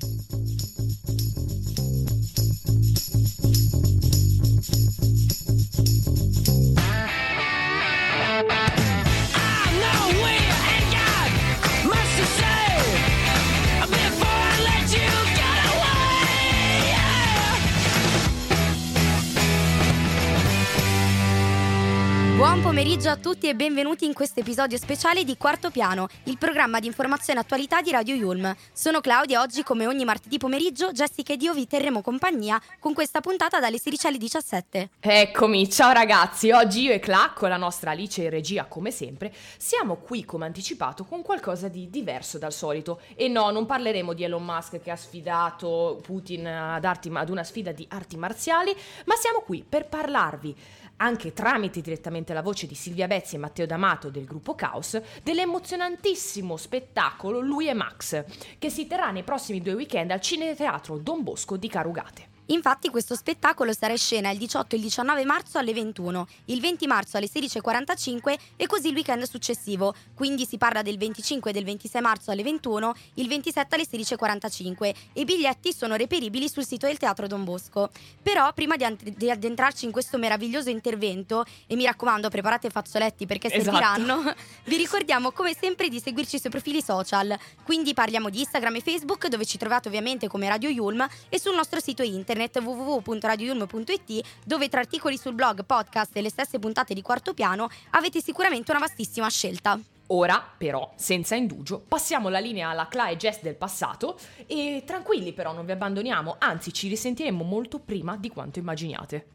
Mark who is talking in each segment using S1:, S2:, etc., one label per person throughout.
S1: Thank you. Pomeriggio a tutti e benvenuti in questo episodio speciale di Quarto Piano, il programma di informazione e attualità di Radio Yulm. Sono Claudia e oggi, come ogni martedì pomeriggio, Jessica ed io vi terremo compagnia con questa puntata dalle 16 alle 17.
S2: Eccomi, ciao ragazzi, oggi io e Cla, con la nostra Alice in regia come sempre, siamo qui come anticipato con qualcosa di diverso dal solito. E no, non parleremo di Elon Musk che ha sfidato Putin ad, arti, ad una sfida di arti marziali, ma siamo qui per parlarvi anche tramite direttamente la voce di Silvia Bezzi e Matteo D'Amato del gruppo Caos, dell'emozionantissimo spettacolo Lui e Max, che si terrà nei prossimi due weekend al Cineteatro Don Bosco di Carugate.
S1: Infatti questo spettacolo sarà in scena il 18 e il 19 marzo alle 21, il 20 marzo alle 16.45 e così il weekend successivo, quindi si parla del 25 e del 26 marzo alle 21, il 27 alle 16.45 e i biglietti sono reperibili sul sito del Teatro Don Bosco. Però prima di, addentrarci in questo meraviglioso intervento, e mi raccomando preparate fazzoletti perché
S2: Esatto.
S1: serviranno, vi ricordiamo come sempre di seguirci sui profili social, quindi parliamo di Instagram e Facebook dove ci trovate ovviamente come Radio Yulm e sul nostro sito internet www.radioyulm.it dove tra articoli sul blog, podcast e le stesse puntate di quarto piano avete sicuramente una vastissima scelta.
S2: Ora, però, senza indugio, passiamo la linea alla Cla e Jess del passato e tranquilli però non vi abbandoniamo, anzi ci risentiremo molto prima di quanto immaginiate.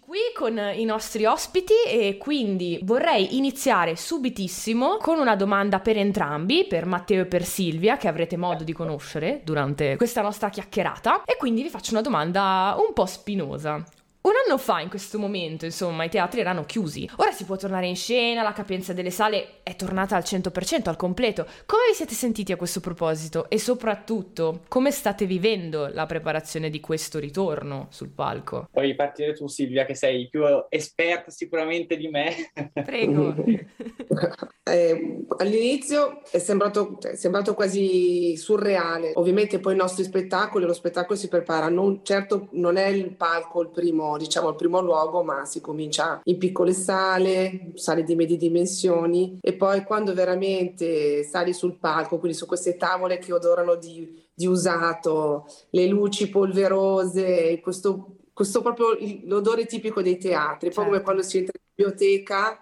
S2: Qui con i nostri ospiti e quindi vorrei iniziare subitissimo con una domanda per entrambi, per Matteo e per Silvia, che avrete modo di conoscere durante questa nostra chiacchierata, e quindi vi faccio una domanda un po' spinosa. Un anno fa, in questo momento, insomma, i teatri erano chiusi. Ora si può tornare in scena, la capienza delle sale è tornata al 100%, al completo. Come vi siete sentiti a questo proposito? E soprattutto, come state vivendo la preparazione di questo ritorno sul palco?
S3: Puoi partire tu Silvia che sei più esperta sicuramente di me.
S2: Prego.
S4: Eh, all'inizio è sembrato, è sembrato quasi surreale. Ovviamente poi i nostri spettacoli, lo spettacolo si prepara, non, certo non è il palco il primo, diciamo, il primo luogo, ma si comincia in piccole sale, sale di medie dimensioni e poi quando veramente sali sul palco, quindi su queste tavole che odorano di, di usato, le luci polverose, questo, questo proprio l'odore tipico dei teatri, poi come
S2: Certo.
S4: quando si entra in biblioteca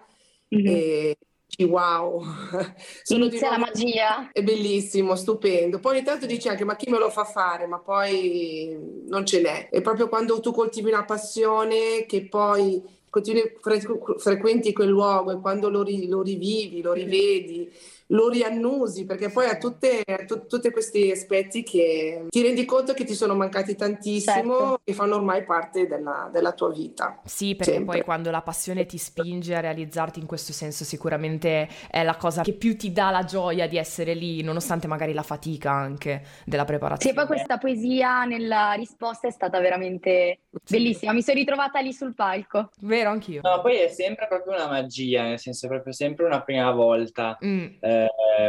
S4: e dici, wow, sono
S5: Inizia la
S4: nuovo-
S5: magia.
S4: è bellissimo, stupendo. Poi ogni tanto dici anche, ma chi me lo fa fare? Ma poi non ce n'è. È proprio quando tu coltivi una passione che poi continui, fre- frequenti quel luogo e quando lo, ri- lo rivivi, lo rivedi, lo riannusi, perché poi ha tutte, ha tu- tutti questi aspetti che ti rendi conto che ti sono mancati tantissimo
S5: Certo.
S4: e fanno ormai parte della, della tua vita.
S2: Sì, perché
S4: Sempre.
S2: poi quando la passione ti spinge a realizzarti in questo senso sicuramente è la cosa che più ti dà la gioia di essere lì, nonostante magari la fatica anche della
S5: Sì,
S2: preparazione.
S5: poi questa poesia nella risposta è stata veramente bellissima. Mi sono ritrovata lì sul palco.
S2: Vero, anch'io.
S3: No, poi è sempre proprio una magia, nel senso è proprio sempre una prima volta.
S2: Mm,
S3: Eh,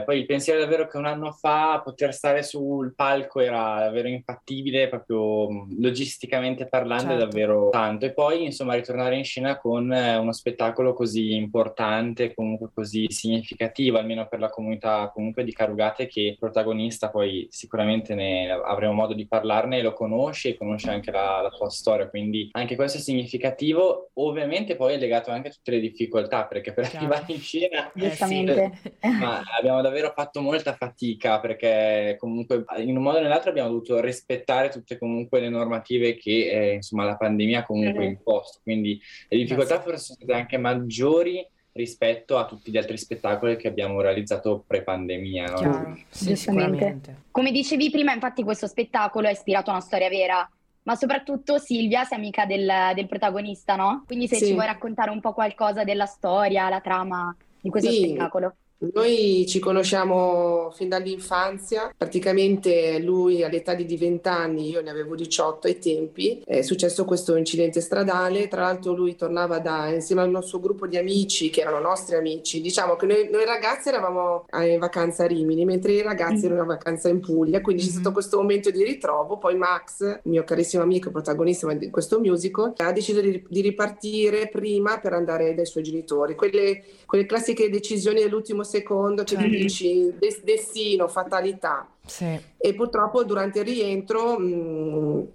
S3: poi il pensiero davvero che un anno fa poter stare sul palco era davvero infattibile, proprio mh, logisticamente parlando, è
S2: Certo.
S3: davvero tanto. E poi, insomma, ritornare in scena con eh, uno spettacolo così importante, comunque così significativo, almeno per la comunità comunque di Carugate, che il protagonista poi sicuramente ne avremo modo di parlarne, lo conosce e conosce anche la, la tua storia, quindi anche questo è significativo. Ovviamente poi è legato anche a tutte le difficoltà, perché per
S2: Chiaro.
S3: arrivare in scena
S2: eh sì.
S5: Giustamente.
S3: ma abbiamo davvero fatto molta fatica perché comunque in un modo o nell'altro abbiamo dovuto rispettare tutte comunque le normative che eh, insomma la pandemia ha comunque
S5: Mhm.
S3: imposto, quindi le difficoltà forse sono state anche maggiori rispetto a tutti gli altri spettacoli che abbiamo realizzato pre-pandemia, no?
S2: Chiaro, sì, sicuramente.
S5: Come dicevi prima, infatti questo spettacolo è ispirato a una storia vera, ma soprattutto Silvia sei amica del, del protagonista, no? Quindi se
S4: Sì.
S5: ci vuoi raccontare un po' qualcosa della storia, la trama di questo
S4: Sì.
S5: spettacolo.
S4: Noi ci conosciamo fin dall'infanzia, praticamente lui all'età di 20 anni, io ne avevo 18 ai tempi, è successo questo incidente stradale, tra l'altro lui tornava da, insieme al nostro gruppo di amici, che erano nostri amici, diciamo che noi, noi ragazzi eravamo in vacanza a Rimini, mentre i ragazzi mm. erano in vacanza in Puglia, quindi mm-hmm. c'è stato questo momento di ritrovo, poi Max, mio carissimo amico, protagonista di questo musical, ha deciso di, di ripartire prima per andare dai suoi genitori, quelle, quelle classiche decisioni dell'ultimo secondo che certo. dici des- destino, fatalità.
S2: Sì.
S4: E purtroppo durante il rientro mh,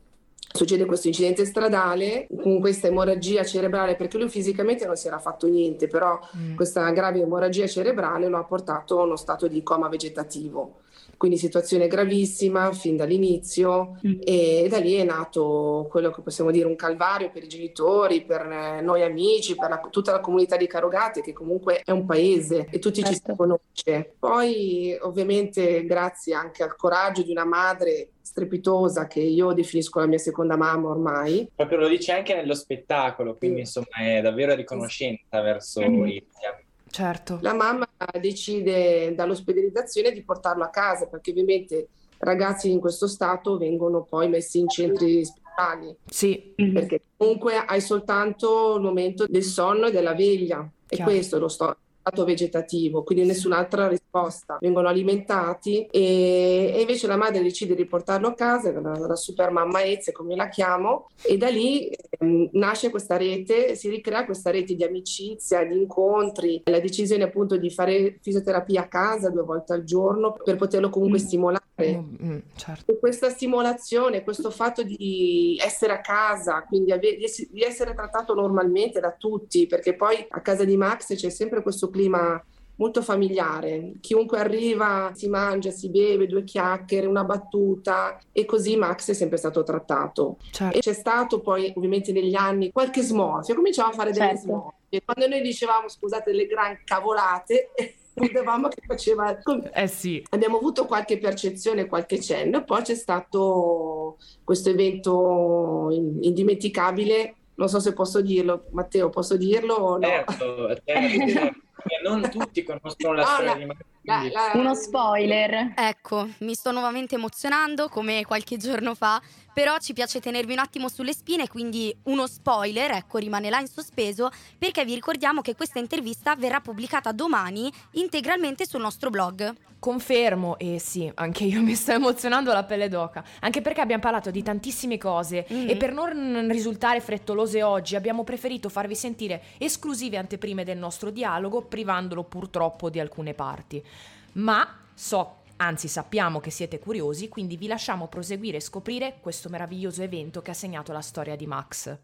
S4: succede questo incidente stradale con questa emorragia cerebrale perché lui fisicamente non si era fatto niente, però mm. questa grave emorragia cerebrale lo ha portato a uno stato di coma vegetativo quindi situazione gravissima fin dall'inizio mm. e da lì è nato quello che possiamo dire un calvario per i genitori, per eh, noi amici, per la, tutta la comunità di Carogate che comunque è un paese e tutti certo. ci si conosce. Poi ovviamente grazie anche al coraggio di una madre strepitosa che io definisco la mia seconda mamma ormai.
S3: Proprio lo dice anche nello spettacolo, quindi sì. insomma è davvero riconoscenza verso mm. Ilja.
S2: Certo.
S4: La mamma decide dall'ospedalizzazione di portarlo a casa perché ovviamente ragazzi in questo stato vengono poi messi in centri speciali.
S2: Sì.
S4: Perché comunque hai soltanto il momento del sonno e della veglia. Chiaro. E questo lo sto stato vegetativo, quindi nessun'altra risposta. Vengono alimentati e, e, invece la madre decide di portarlo a casa, la, la super mamma Ezze come la chiamo, e da lì eh, nasce questa rete, si ricrea questa rete di amicizia, di incontri, la decisione appunto di fare fisioterapia a casa due volte al giorno per poterlo comunque mm. stimolare. Mm, mm, certo. Questa stimolazione, questo fatto di essere a casa, quindi di essere trattato normalmente da tutti, perché poi a casa di Max c'è sempre questo clima molto familiare. Chiunque arriva si mangia, si beve, due chiacchiere, una battuta e così Max è sempre stato trattato. Certo. E c'è stato poi ovviamente negli anni qualche smorfia, cominciamo a fare delle certo. smorfie. Quando noi dicevamo scusate le gran cavolate vedevamo che faceva...
S2: Eh sì.
S4: Abbiamo avuto qualche percezione, qualche cenno, poi c'è stato questo evento indimenticabile, non so se posso dirlo, Matteo, posso dirlo o no?
S3: Certo, certo, certo non tutti conoscono la storia di Max.
S5: Uno spoiler.
S1: Ecco, mi sto nuovamente emozionando come qualche giorno fa, però ci piace tenervi un attimo sulle spine, quindi uno spoiler, ecco, rimane là in sospeso, perché vi ricordiamo che questa intervista verrà pubblicata domani integralmente sul nostro blog.
S2: Confermo, e sì, anche io mi sto emozionando la pelle d'oca, anche perché abbiamo parlato di tantissime cose mm-hmm. e per non risultare frettolose oggi abbiamo preferito farvi sentire esclusive anteprime del nostro dialogo, privandolo purtroppo di alcune parti. Ma so Anzi, sappiamo che siete curiosi, quindi vi lasciamo proseguire e scoprire questo meraviglioso evento che ha segnato la storia di Max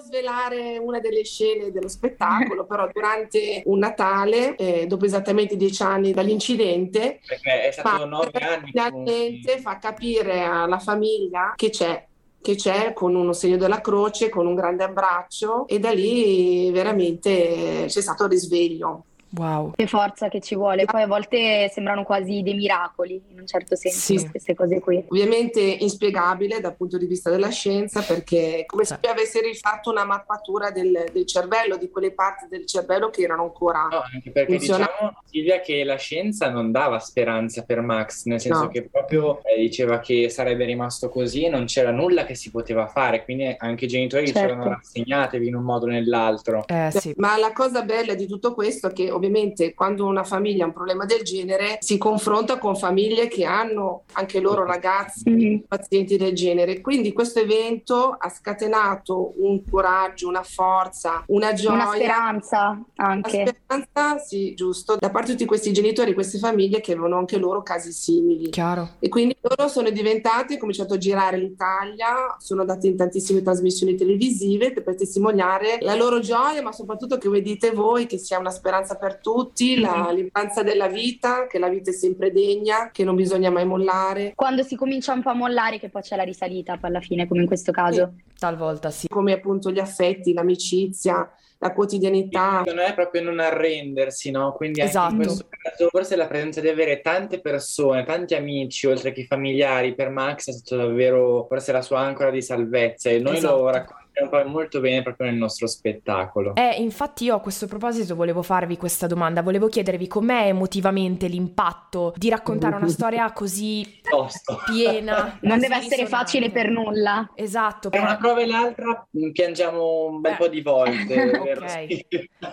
S4: svelare una delle scene dello spettacolo, però durante un Natale, eh, dopo esattamente dieci anni dall'incidente,
S3: perché è stato nove anni.
S4: Finalmente fa capire alla famiglia che c'è che c'è con uno segno della croce, con un grande abbraccio e da lì veramente c'è stato il risveglio.
S2: Wow.
S5: Che forza che ci vuole. Poi a volte sembrano quasi dei miracoli, in un certo senso, sì. queste cose qui.
S4: Ovviamente inspiegabile dal punto di vista della scienza, perché è come se avesse rifatto una mappatura del, del, cervello, di quelle parti del cervello che erano ancora.
S3: No, anche perché funzionali. diciamo, Silvia, che la scienza non dava speranza per Max, nel senso no. che proprio eh, diceva che sarebbe rimasto così e non c'era nulla che si poteva fare. Quindi anche i genitori certo. dicevano rassegnatevi in un modo o nell'altro.
S2: Eh, sì.
S4: Ma la cosa bella di tutto questo è che ovviamente quando una famiglia ha un problema del genere si confronta con famiglie che hanno anche loro ragazzi mm-hmm. pazienti del genere. Quindi questo evento ha scatenato un coraggio, una forza, una gioia.
S5: Una speranza anche.
S4: Una speranza, sì, giusto, da parte di tutti questi genitori, queste famiglie che avevano anche loro casi simili.
S2: Chiaro.
S4: E quindi loro sono diventati, hanno cominciato a girare l'Italia, sono andati in tantissime trasmissioni televisive per testimoniare la loro gioia, ma soprattutto che vedete voi che sia una speranza per per tutti, la, mm-hmm. l'impanza della vita, che la vita è sempre degna, che non bisogna mai mollare.
S5: Quando si comincia un po' a mollare che poi c'è la risalita alla fine, come in questo caso.
S2: Sì. Talvolta sì.
S4: Come appunto gli affetti, l'amicizia, la quotidianità.
S3: Non è proprio non arrendersi, no? Quindi esatto. in questo caso forse la presenza di avere tante persone, tanti amici, oltre che familiari, per Max è stato davvero forse la sua ancora di salvezza e noi esatto. lo raccontiamo poi molto bene proprio nel nostro spettacolo.
S2: Eh, infatti io a questo proposito volevo farvi questa domanda, volevo chiedervi com'è emotivamente l'impatto di raccontare una storia così
S3: Tosto.
S2: piena.
S5: Non deve essere
S2: risonante.
S5: facile per nulla.
S2: Esatto,
S3: Tra
S2: però...
S3: una prova e l'altra mh, piangiamo un bel
S2: Eh.
S3: po' di volte. vero?
S2: Ok.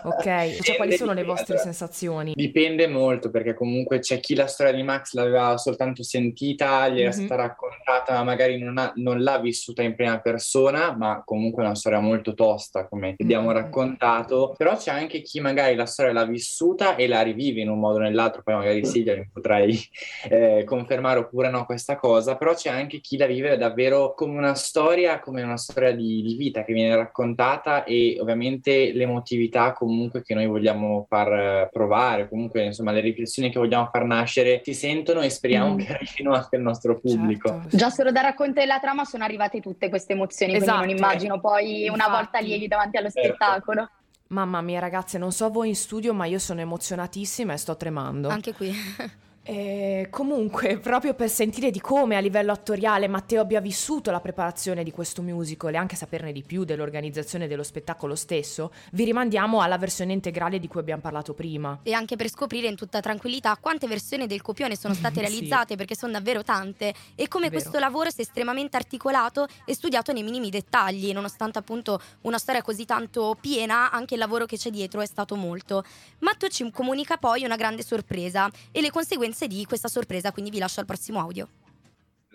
S2: Ok, cioè quali sono le vostre sensazioni?
S3: Dipende molto perché comunque c'è chi la storia di Max l'aveva soltanto sentita, gli è
S2: Mhm.
S3: stata raccontata, ma magari non, ha- non l'ha vissuta in prima persona, ma comunque è una storia molto tosta come abbiamo
S2: Mhm.
S3: raccontato. Però c'è anche chi magari la storia l'ha vissuta e la rivive in un modo o nell'altro, poi magari Silvia mi potrai eh, confermare oppure no questa cosa, però c'è anche chi la vive davvero come una storia, come una storia di, di vita che viene raccontata e ovviamente l'emotività comunque che noi vogliamo far eh, provare, comunque insomma le riflessioni che vogliamo far nascere si sentono e speriamo
S5: Mm.
S3: che arrivino anche al nostro pubblico.
S2: Certo.
S5: Già solo da raccontare la trama sono arrivate tutte queste emozioni, quindi
S2: Esatto.
S5: non immagino poi una volta
S2: Infatti.
S5: lì davanti allo
S3: Certo.
S5: spettacolo.
S2: Mamma mia ragazze, non so voi in studio, ma io sono emozionatissima e sto tremando.
S1: Anche qui.
S2: E comunque, proprio per sentire di come a livello attoriale Matteo abbia vissuto la preparazione di questo musical e anche saperne di più dell'organizzazione dello spettacolo stesso, vi rimandiamo alla versione integrale di cui abbiamo parlato prima.
S1: e anche per scoprire in tutta tranquillità quante versioni del copione sono state
S2: Sì.
S1: realizzate, perché sono davvero tante, e come
S2: vero.
S1: questo lavoro sia estremamente articolato e studiato nei minimi dettagli, nonostante appunto una storia così tanto piena, anche il lavoro che c'è dietro è stato molto. Matto ci comunica poi una grande sorpresa e le conseguenze di questa sorpresa, quindi vi lascio al prossimo audio.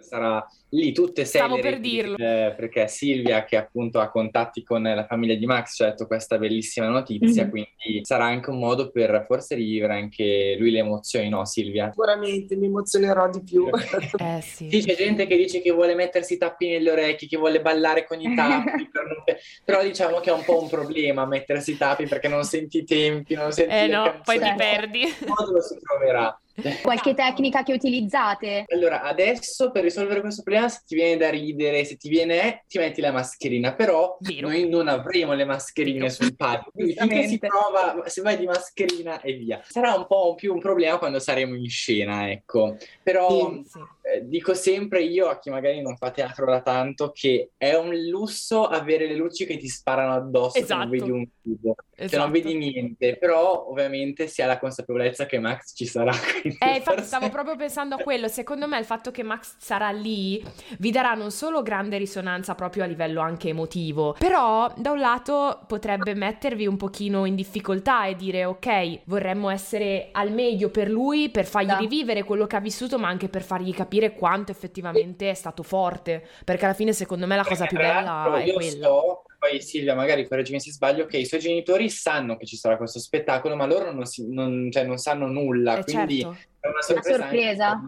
S3: Sarà lì tutte e sei
S2: Stavo per dirlo.
S3: eh, perché Silvia che appunto ha contatti con la famiglia di Max ci ha detto questa bellissima notizia,
S5: Mhm.
S3: quindi sarà anche un modo per forse rivivere anche lui le emozioni, no Silvia?
S4: Sicuramente mi emozionerò di più.
S2: Eh sì.
S3: Sì, c'è gente che dice che vuole mettersi i tappi nelle orecchie, che vuole ballare con i tappi, per non- però diciamo che è un po' un problema mettersi i tappi perché non senti i tempi, non senti
S2: Eh
S3: le
S2: no, poi ti
S3: canzoni.
S2: perdi.
S3: In modo lo si troverà.
S5: Qualche tecnica che utilizzate?
S3: Allora, adesso per risolvere questo problema, se ti viene da ridere, se ti viene, ti metti la mascherina, però
S2: Vero.
S3: noi non avremo le mascherine
S2: Vero.
S3: sul palco, quindi finché si prova, se vai di mascherina e via. Sarà un po' più un problema quando saremo in scena, ecco. Però
S4: Sì.
S2: Sì.
S3: Eh, dico sempre io a chi magari non fa teatro da tanto che è un lusso avere le luci che ti sparano addosso
S2: Esatto.
S3: non vedi un tubo, che
S2: Esatto.
S3: non vedi niente, però ovviamente si ha la consapevolezza che Max ci sarà.
S2: Eh, infatti stavo proprio pensando a quello. Secondo me il fatto che Max sarà lì vi darà non solo grande risonanza proprio a livello anche emotivo, però da un lato potrebbe mettervi un pochino in difficoltà e dire ok, vorremmo essere al meglio per lui, per fargli
S5: Da.
S2: rivivere quello che ha vissuto, ma anche per fargli capire quanto effettivamente è stato forte, perché alla fine secondo me la cosa più bella è
S3: io
S2: quella.
S3: so, poi Silvia magari correggimi se sbaglio, che i suoi genitori sanno che ci sarà questo spettacolo, ma loro non, si- non- cioè, non sanno nulla,
S2: Eh,
S3: quindi
S2: certo,
S3: è una sorpresa.
S5: sorpresa.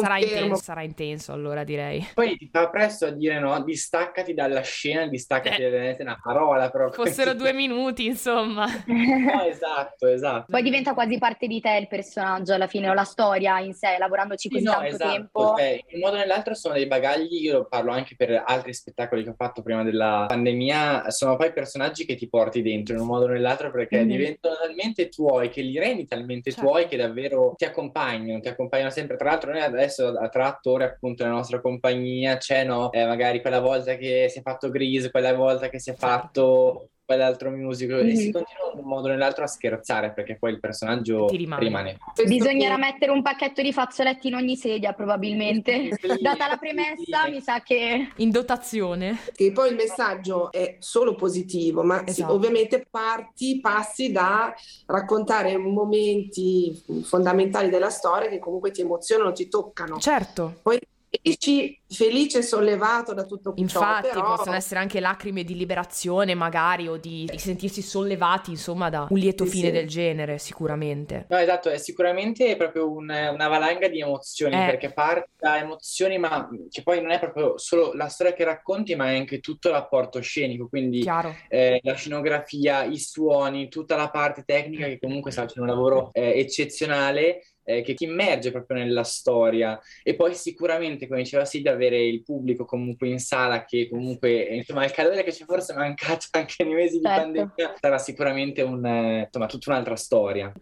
S2: sarà intenso, sarà intenso allora direi.
S3: Poi ti fa presto a dire no, distaccati dalla scena, distaccati
S2: Eh.
S3: dalle una parola proprio.
S2: Fossero due minuti, insomma.
S3: No, esatto, esatto.
S5: Poi diventa quasi parte di te il personaggio alla fine o la storia in sé, lavorandoci
S3: Sì,
S5: così
S3: no,
S5: tanto
S3: esatto,
S5: tempo.
S3: cioè, in un modo o nell'altro sono dei bagagli, io lo parlo anche per altri spettacoli che ho fatto prima della pandemia, sono poi personaggi che ti porti dentro in un modo o nell'altro perché
S5: Mhm.
S3: diventano talmente tuoi, che li rendi talmente
S2: Certo.
S3: tuoi che davvero ti accompagnano, ti accompagnano sempre. Tra l'altro noi adesso tra attori appunto nella nostra compagnia c'è no, Eh, magari quella volta che si è fatto Grease, quella volta che si è fatto quell'altro musical e
S5: Mhm.
S3: si continua in un modo o nell'altro a scherzare perché poi il personaggio
S2: Ti rimane.
S3: rimane.
S5: Bisognerà mettere un pacchetto di fazzoletti in ogni sedia, probabilmente.
S3: Sì,
S5: Data la premessa,
S3: sì.
S5: mi sa che
S2: In dotazione.
S4: Che poi il messaggio è solo positivo, ma sì,
S2: Esatto.
S4: ovviamente parti, passi da raccontare momenti fondamentali della storia che comunque ti emozionano, ti toccano.
S2: Certo.
S4: Poi esci felice e sollevato da tutto ciò,
S2: Infatti
S4: però
S2: possono essere anche lacrime di liberazione magari o di, di sentirsi sollevati insomma da un lieto
S4: Sì,
S2: fine
S4: sì.
S2: del genere sicuramente.
S3: No, esatto, è sicuramente proprio un- una valanga di emozioni,
S2: Eh.
S3: perché parte da emozioni, ma che poi non è proprio solo la storia che racconti, ma è anche tutto l'apporto scenico, quindi eh, la scenografia, i suoni, tutta la parte tecnica che comunque sta facendo un lavoro eh, eccezionale. Eh, che ti immerge proprio nella storia. E poi sicuramente come diceva Silvia avere il pubblico comunque in sala che comunque insomma il calore che ci è forse mancato anche nei mesi di
S5: Certo.
S3: pandemia sarà sicuramente un, eh, insomma tutta un'altra storia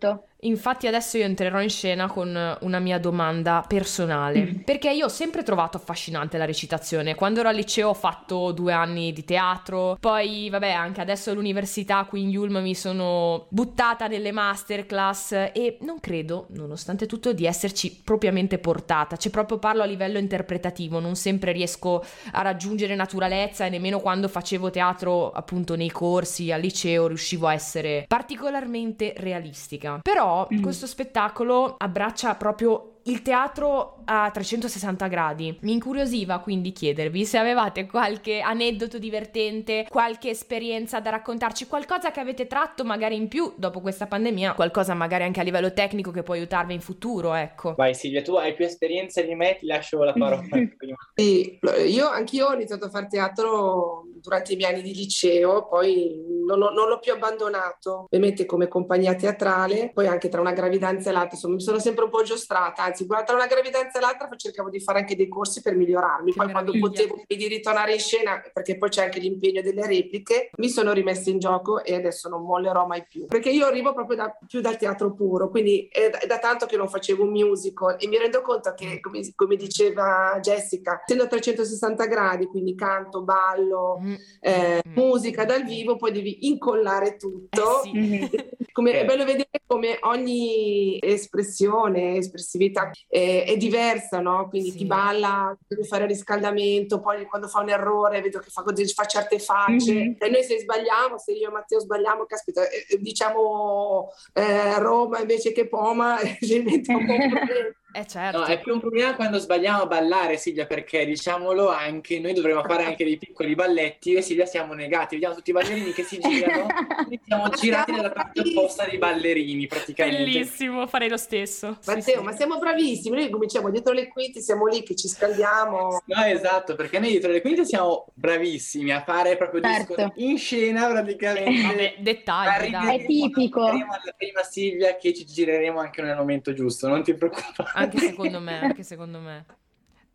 S2: Infatti adesso io entrerò in scena con una mia domanda personale, mm. perché io ho sempre trovato affascinante la recitazione. Quando ero al liceo ho fatto due anni di teatro, poi vabbè anche adesso all'università qui in Yulm mi sono buttata nelle masterclass e non credo, nonostante tutto, di esserci propriamente portata. Cioè proprio parlo a livello interpretativo, non sempre riesco a raggiungere naturalezza e nemmeno quando facevo teatro appunto nei corsi al liceo riuscivo a essere particolarmente realistica. Però mm. questo spettacolo abbraccia proprio il teatro a 360 gradi. Mi incuriosiva quindi chiedervi se avevate qualche aneddoto divertente, qualche esperienza da raccontarci, qualcosa che avete tratto magari in più dopo questa pandemia, qualcosa magari anche a livello tecnico che può aiutarvi in futuro, ecco.
S3: Vai Silvia, tu hai più esperienza di me, ti lascio la parola.
S4: sì, io anch'io ho iniziato a fare teatro durante i miei anni di liceo, poi non, non l'ho più abbandonato, ovviamente come compagnia teatrale, poi anche tra una gravidanza e l'altra, insomma mi sono sempre un po' giostrata, anzi tra una gravidanza e l'altra cercavo di fare anche dei corsi per migliorarmi, poi quando potevo di ritornare in scena, perché poi c'è anche l'impegno delle repliche, mi sono rimessa in gioco e adesso non mollerò mai più, perché io arrivo proprio da, più dal teatro puro, quindi è da, tanto che non facevo un musical e mi rendo conto che, come, come diceva Jessica, essendo 360 gradi, quindi canto, ballo, mm. Eh, mm. musica dal vivo, poi devi incollare tutto. Eh sì. come, è bello vedere come ogni espressione, espressività è, è diversa, no? Quindi sì. chi balla deve fare riscaldamento, poi quando fa un errore vedo che fa, fa certe facce. Mm-hmm. E noi se sbagliamo, se io e Matteo sbagliamo, caspita, eh, eh diciamo eh, Roma invece che Poma, diventa un po' problema.
S3: Eh certo. No, è più un problema quando sbagliamo a ballare, Silvia, perché diciamolo anche, noi dovremmo fare anche dei piccoli balletti e Silvia siamo negati, vediamo tutti i ballerini che si girano, siamo girati nella parte opposta dei ballerini praticamente.
S2: Bellissimo, farei lo stesso.
S4: Matteo, sì, sì. ma siamo bravissimi, noi cominciamo dietro le quinte, siamo lì che ci scaldiamo.
S3: No, esatto, perché noi dietro le quinte siamo bravissimi a fare proprio certo. disco in scena praticamente.
S2: Vabbè, dettagli,
S5: È tipico.
S3: alla prima Silvia che ci gireremo anche nel momento giusto, non ti preoccupare.
S2: Anche secondo me, anche secondo me.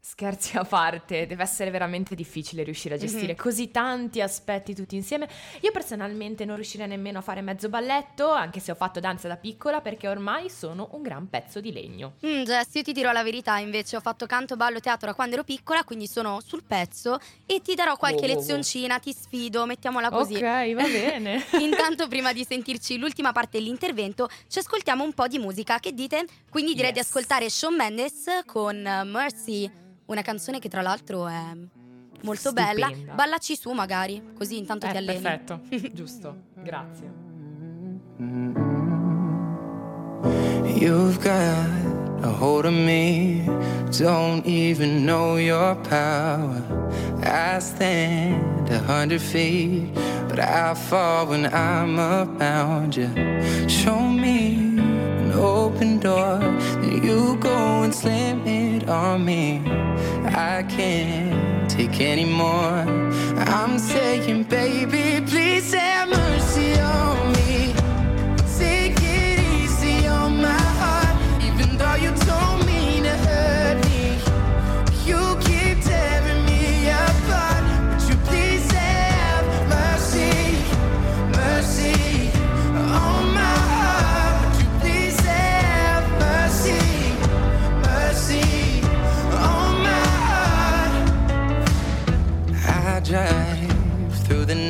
S2: Scherzi a parte, deve essere veramente difficile riuscire a gestire mm-hmm. così tanti aspetti tutti insieme. Io personalmente non riuscirei nemmeno a fare mezzo balletto, anche se ho fatto danza da piccola, perché ormai sono un gran pezzo di legno.
S1: Mm, Jess, io ti dirò la verità, invece ho fatto canto, ballo, teatro da quando ero piccola, quindi sono sul pezzo e ti darò qualche oh, lezioncina, ti sfido, mettiamola così.
S2: Ok, va bene.
S1: Intanto prima di sentirci l'ultima parte dell'intervento, ci ascoltiamo un po' di musica, che dite? Quindi direi yes. di ascoltare Shawn Mendes con Mercy una canzone che tra l'altro è molto Stupenda. bella. Ballaci su magari, così intanto
S2: eh,
S1: ti alleni.
S2: Perfetto, giusto. Grazie.
S6: You've got a hold of me, don't even know your power. I stand a hundred feet, but I fall when I'm around you. Show me open door, then you go and slam it on me. I can't take anymore. I'm saying, baby, please have mercy on me.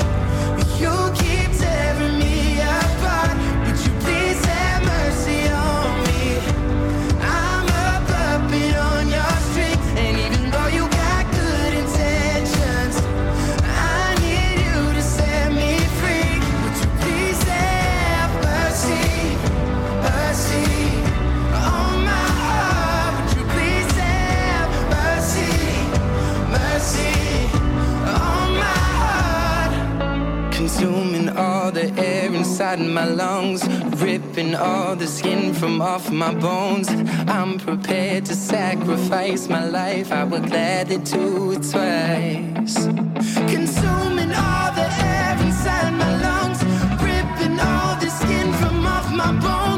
S6: Bye. Inside my lungs, ripping all the skin from off my bones. I'm prepared to sacrifice my life, I would gladly do it twice. Consuming all the air inside my lungs, ripping all the skin from off my bones.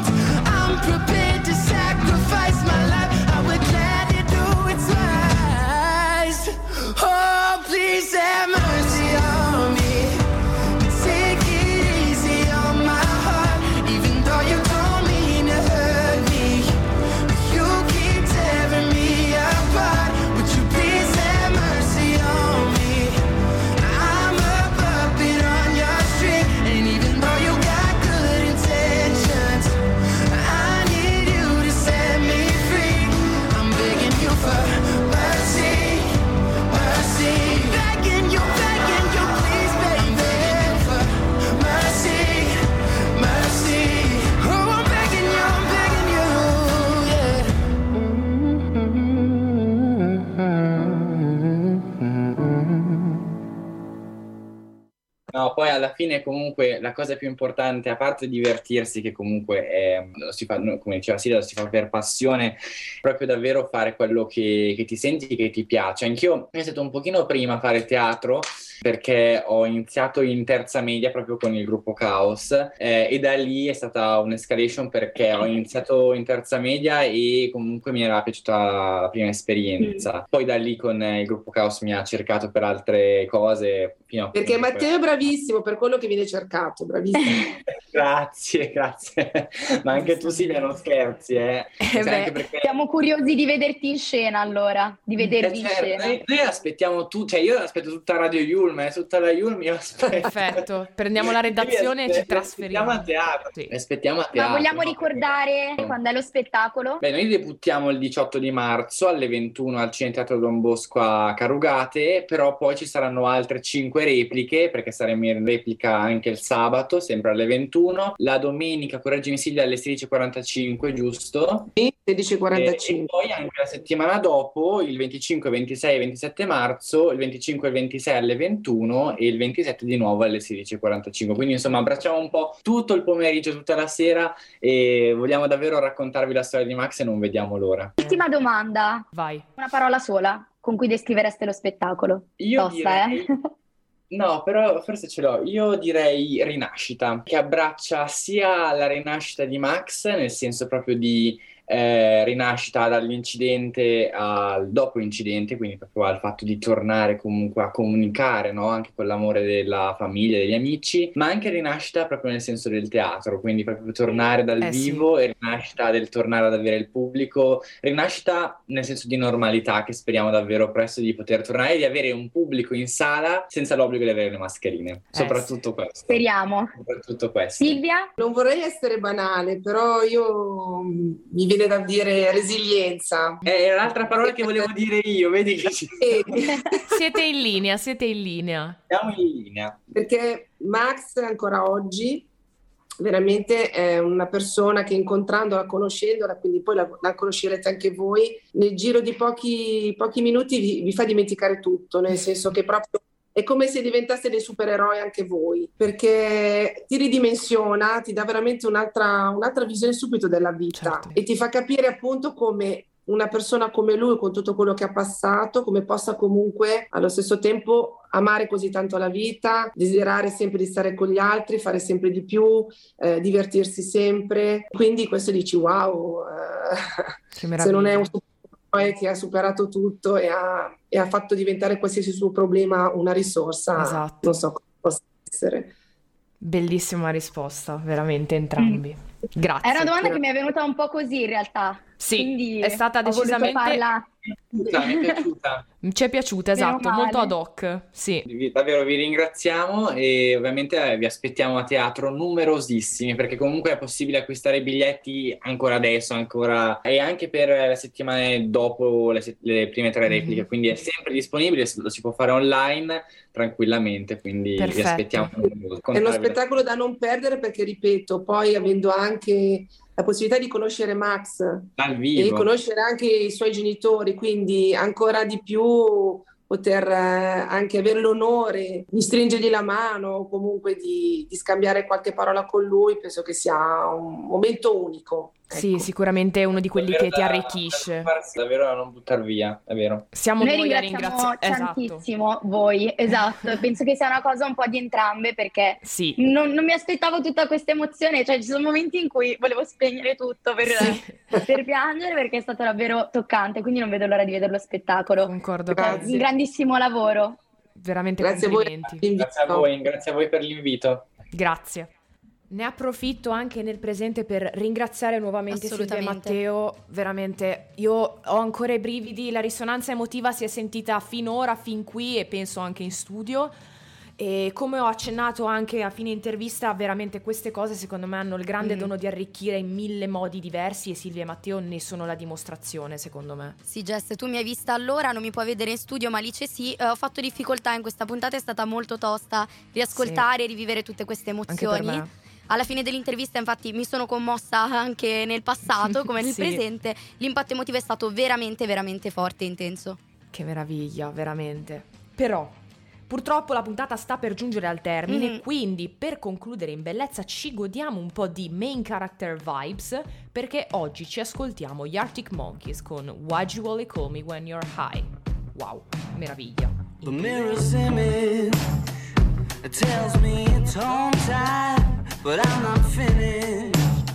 S3: Fine comunque la cosa più importante, a parte divertirsi, che comunque è, si fa, come diceva Silvia, lo si fa per passione, proprio davvero fare quello che, che ti senti, che ti piace. Anch'io ho iniziato un pochino prima a fare teatro, perché ho iniziato in terza media proprio con il gruppo Caos eh, e da lì è stata un'escalation perché ho iniziato in terza media e comunque mi era piaciuta la prima esperienza. Poi da lì con il gruppo Caos mi ha cercato per altre cose. Fino a
S4: Perché
S3: comunque-
S4: Matteo è bravissimo per quello che viene cercato, bravissimo.
S3: Grazie, grazie. Ma anche tu Silvia non scherzi, eh. Cioè,
S5: beh,
S3: perché...
S5: Siamo curiosi di vederti in scena allora, di vedervi
S3: Eh,
S5: in
S3: certo,
S5: scena.
S3: noi, noi aspettiamo tu, cioè io aspetto tutta Radio Yulm, eh, tutta la Yulm io aspetto.
S2: Perfetto, prendiamo la redazione e ci trasferiamo.
S3: Aspettiamo a teatro.
S2: Sì.
S3: Aspettiamo a
S5: Ma
S3: teatro.
S5: vogliamo
S3: no?
S5: ricordare quando è lo spettacolo?
S3: Beh, noi debuttiamo il 18 di marzo alle 21 al Cineteatro Don Bosco a Carugate, però poi ci saranno altre 5 repliche, perché saremo in replica anche il sabato, sempre alle 21. La domenica, correggimi Silvia, alle 16.45, giusto? E, e
S4: 16.45.
S3: poi anche la settimana dopo, il 25, 26 e 27 marzo, il 25 e il 26 alle 21 e il 27 di nuovo alle 16.45. Quindi insomma abbracciamo un po' tutto il pomeriggio, tutta la sera e vogliamo davvero raccontarvi la storia di Max e non vediamo l'ora.
S5: Ultima domanda,
S2: Vai.
S5: una parola sola con cui descrivereste lo spettacolo.
S3: Io
S5: Tosta,
S3: direi...
S5: eh?
S3: No, però forse ce l'ho. Io direi rinascita, che abbraccia sia la rinascita di Max, nel senso proprio di eh, rinascita dall'incidente al dopo incidente, quindi proprio al fatto di tornare comunque a comunicare, no? Anche con l'amore della famiglia, degli amici, ma anche rinascita proprio nel senso del teatro, quindi proprio tornare dal
S2: Eh, sì.
S3: vivo e rinascita del tornare ad avere il pubblico, rinascita nel senso di normalità che speriamo davvero presto di poter tornare e di avere un pubblico in sala senza l'obbligo di avere le mascherine, soprattutto questo.
S5: Speriamo.
S3: Soprattutto questo.
S5: Silvia?
S4: Non vorrei essere banale, però io mm, mi viene da dire resilienza.
S3: Eh, È l'altra parola che volevo dire io, vedi che ci
S4: E-
S2: Siete in linea, siete in linea.
S3: siamo in linea.
S4: perché Max ancora oggi veramente è una persona che incontrandola, conoscendola, quindi poi la, la conoscerete anche voi, nel giro di pochi, pochi minuti vi, vi fa dimenticare tutto, nel senso che proprio è come se diventaste dei supereroi anche voi, perché ti ridimensiona, ti dà veramente un'altra, un'altra visione subito della vita
S2: Certo.
S4: e ti fa capire appunto come una persona come lui, con tutto quello che ha passato, come possa comunque allo stesso tempo amare così tanto la vita, desiderare sempre di stare con gli altri, fare sempre di più, eh, divertirsi sempre. Quindi questo dici wow, eh, se non è un che ha superato tutto e ha, e ha fatto diventare qualsiasi suo problema una risorsa,
S2: Esatto.
S4: non so cosa possa essere.
S2: Bellissima risposta, veramente entrambi. Grazie.
S5: È una domanda che mi è venuta un po' così in realtà.
S2: Sì,
S5: quindi
S2: è stata decisamente-
S5: farla-
S3: Mi è piaciuta.
S2: Ci è piaciuta, esatto, molto ad hoc. Sì.
S3: Vi- Davvero vi ringraziamo e ovviamente vi aspettiamo a teatro numerosissimi perché comunque è possibile acquistare i biglietti ancora adesso, ancora e anche per le settimane dopo le, se- le prime tre repliche,
S2: Mhm.
S3: quindi è sempre disponibile, lo si può fare online tranquillamente, quindi vi
S2: Perfetto.
S3: aspettiamo.
S4: È uno spettacolo da non perdere perché, ripeto, poi avendo anche la possibilità di conoscere Max
S3: dal
S4: e
S3: vivo.
S4: conoscere anche i suoi genitori, quindi ancora di più poter eh, anche avere l'onore di stringergli la mano o comunque di, di scambiare qualche parola con lui, penso che sia un momento unico.
S2: Sì,
S4: ecco.
S2: sicuramente è uno di quelli
S3: Davvero
S2: che ti arricchisce.
S3: da- Davvero da non buttare via, è vero.
S2: Siamo
S5: Noi
S2: noi a
S5: ringraziamo.
S2: Esatto.
S5: tantissimo voi, esatto. Penso che sia una cosa un po' di entrambe perché
S2: Sì.
S5: non, non mi aspettavo tutta questa emozione, cioè ci sono momenti in cui volevo spegnere tutto per,
S2: Sì.
S5: per piangere perché è stato davvero toccante, quindi non vedo l'ora di vedere lo spettacolo.
S2: Concordo con
S4: Grazie.
S5: un grandissimo lavoro.
S2: Veramente
S4: Grazie a voi.
S2: complimenti.
S3: Grazie a voi, grazie a voi per l'invito.
S2: Grazie. Ne approfitto anche nel presente per ringraziare nuovamente Silvia e. Matteo. Veramente, io ho ancora i brividi, la risonanza emotiva si è sentita finora, fin qui e penso anche in studio. E come ho accennato anche a fine intervista, veramente queste cose secondo me hanno il grande
S1: Mhm.
S2: dono di arricchire in mille modi diversi e Silvia e Matteo ne sono la dimostrazione, secondo me.
S1: Sì, Jess, tu mi hai vista allora, non mi puoi vedere in studio, ma Alice sì. Eh, ho fatto difficoltà in questa puntata, è stata molto tosta riascoltare e rivivere tutte queste emozioni. Alla fine dell'intervista, infatti, mi sono commossa anche nel passato, come nel
S2: Sì.
S1: presente. L'impatto emotivo è stato veramente, veramente forte e intenso.
S2: Che meraviglia, veramente. Però, purtroppo la puntata sta per giungere al termine,
S1: Mhm.
S2: quindi per concludere in bellezza ci godiamo un po' di main character vibes, perché oggi ci ascoltiamo gli Arctic Monkeys con Why'd You Only Call Me When You're High. Wow, meraviglia.
S7: The mirror's image it tells me it's home time, but I'm not finished.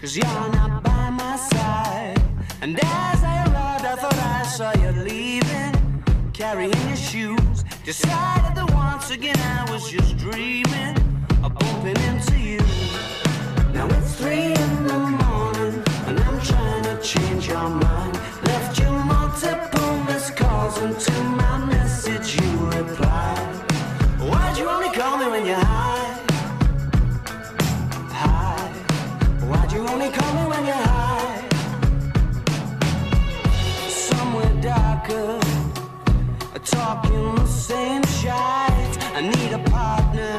S7: Cause you're not by my side. And as I arrived, I thought I saw you leaving, carrying your shoes. Decided that once again I was just dreaming of bumping into you. Now it's three in the morning, and I'm trying to change your mind. Same shite. I need a partner.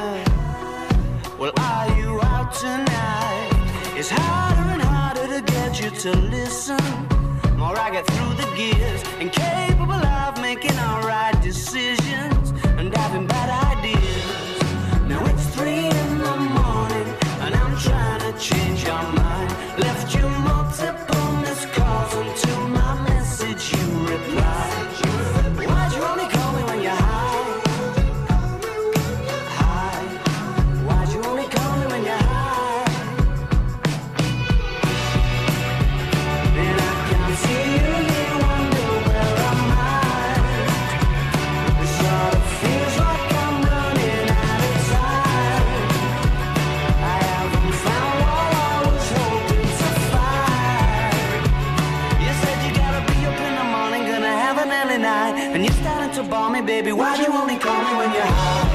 S7: Well, are you out tonight? It's harder and harder to get you to listen. More I get through the gears, and you're starting to bore me, baby. Why'd you only call me when you're high?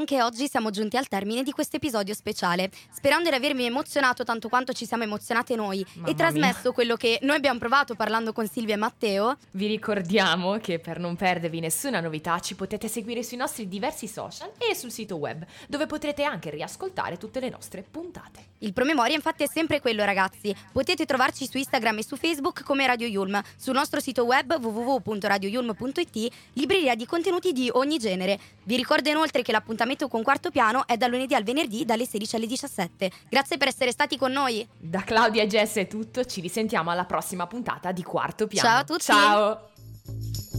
S1: Anche oggi siamo giunti al termine di questo episodio speciale, sperando di avermi emozionato tanto quanto ci siamo emozionate noi
S2: Mamma
S1: e trasmesso quello che noi abbiamo provato parlando con Silvia e Matteo.
S2: Vi ricordiamo che per non perdervi nessuna novità ci potete seguire sui nostri diversi social e sul sito web, dove potrete anche riascoltare tutte le nostre puntate.
S1: Il promemoria infatti è sempre quello ragazzi, potete trovarci su Instagram e su Facebook come Radio Yulm, sul nostro sito web www.radioyulm.it, libreria di contenuti di ogni genere. Vi ricordo inoltre che l'appuntamento con Quarto Piano è dal lunedì al venerdì dalle 16 alle 17. Grazie per essere stati con noi.
S2: Da Claudia e Jess è tutto, ci risentiamo alla prossima puntata di Quarto Piano.
S1: Ciao a tutti.
S2: Ciao!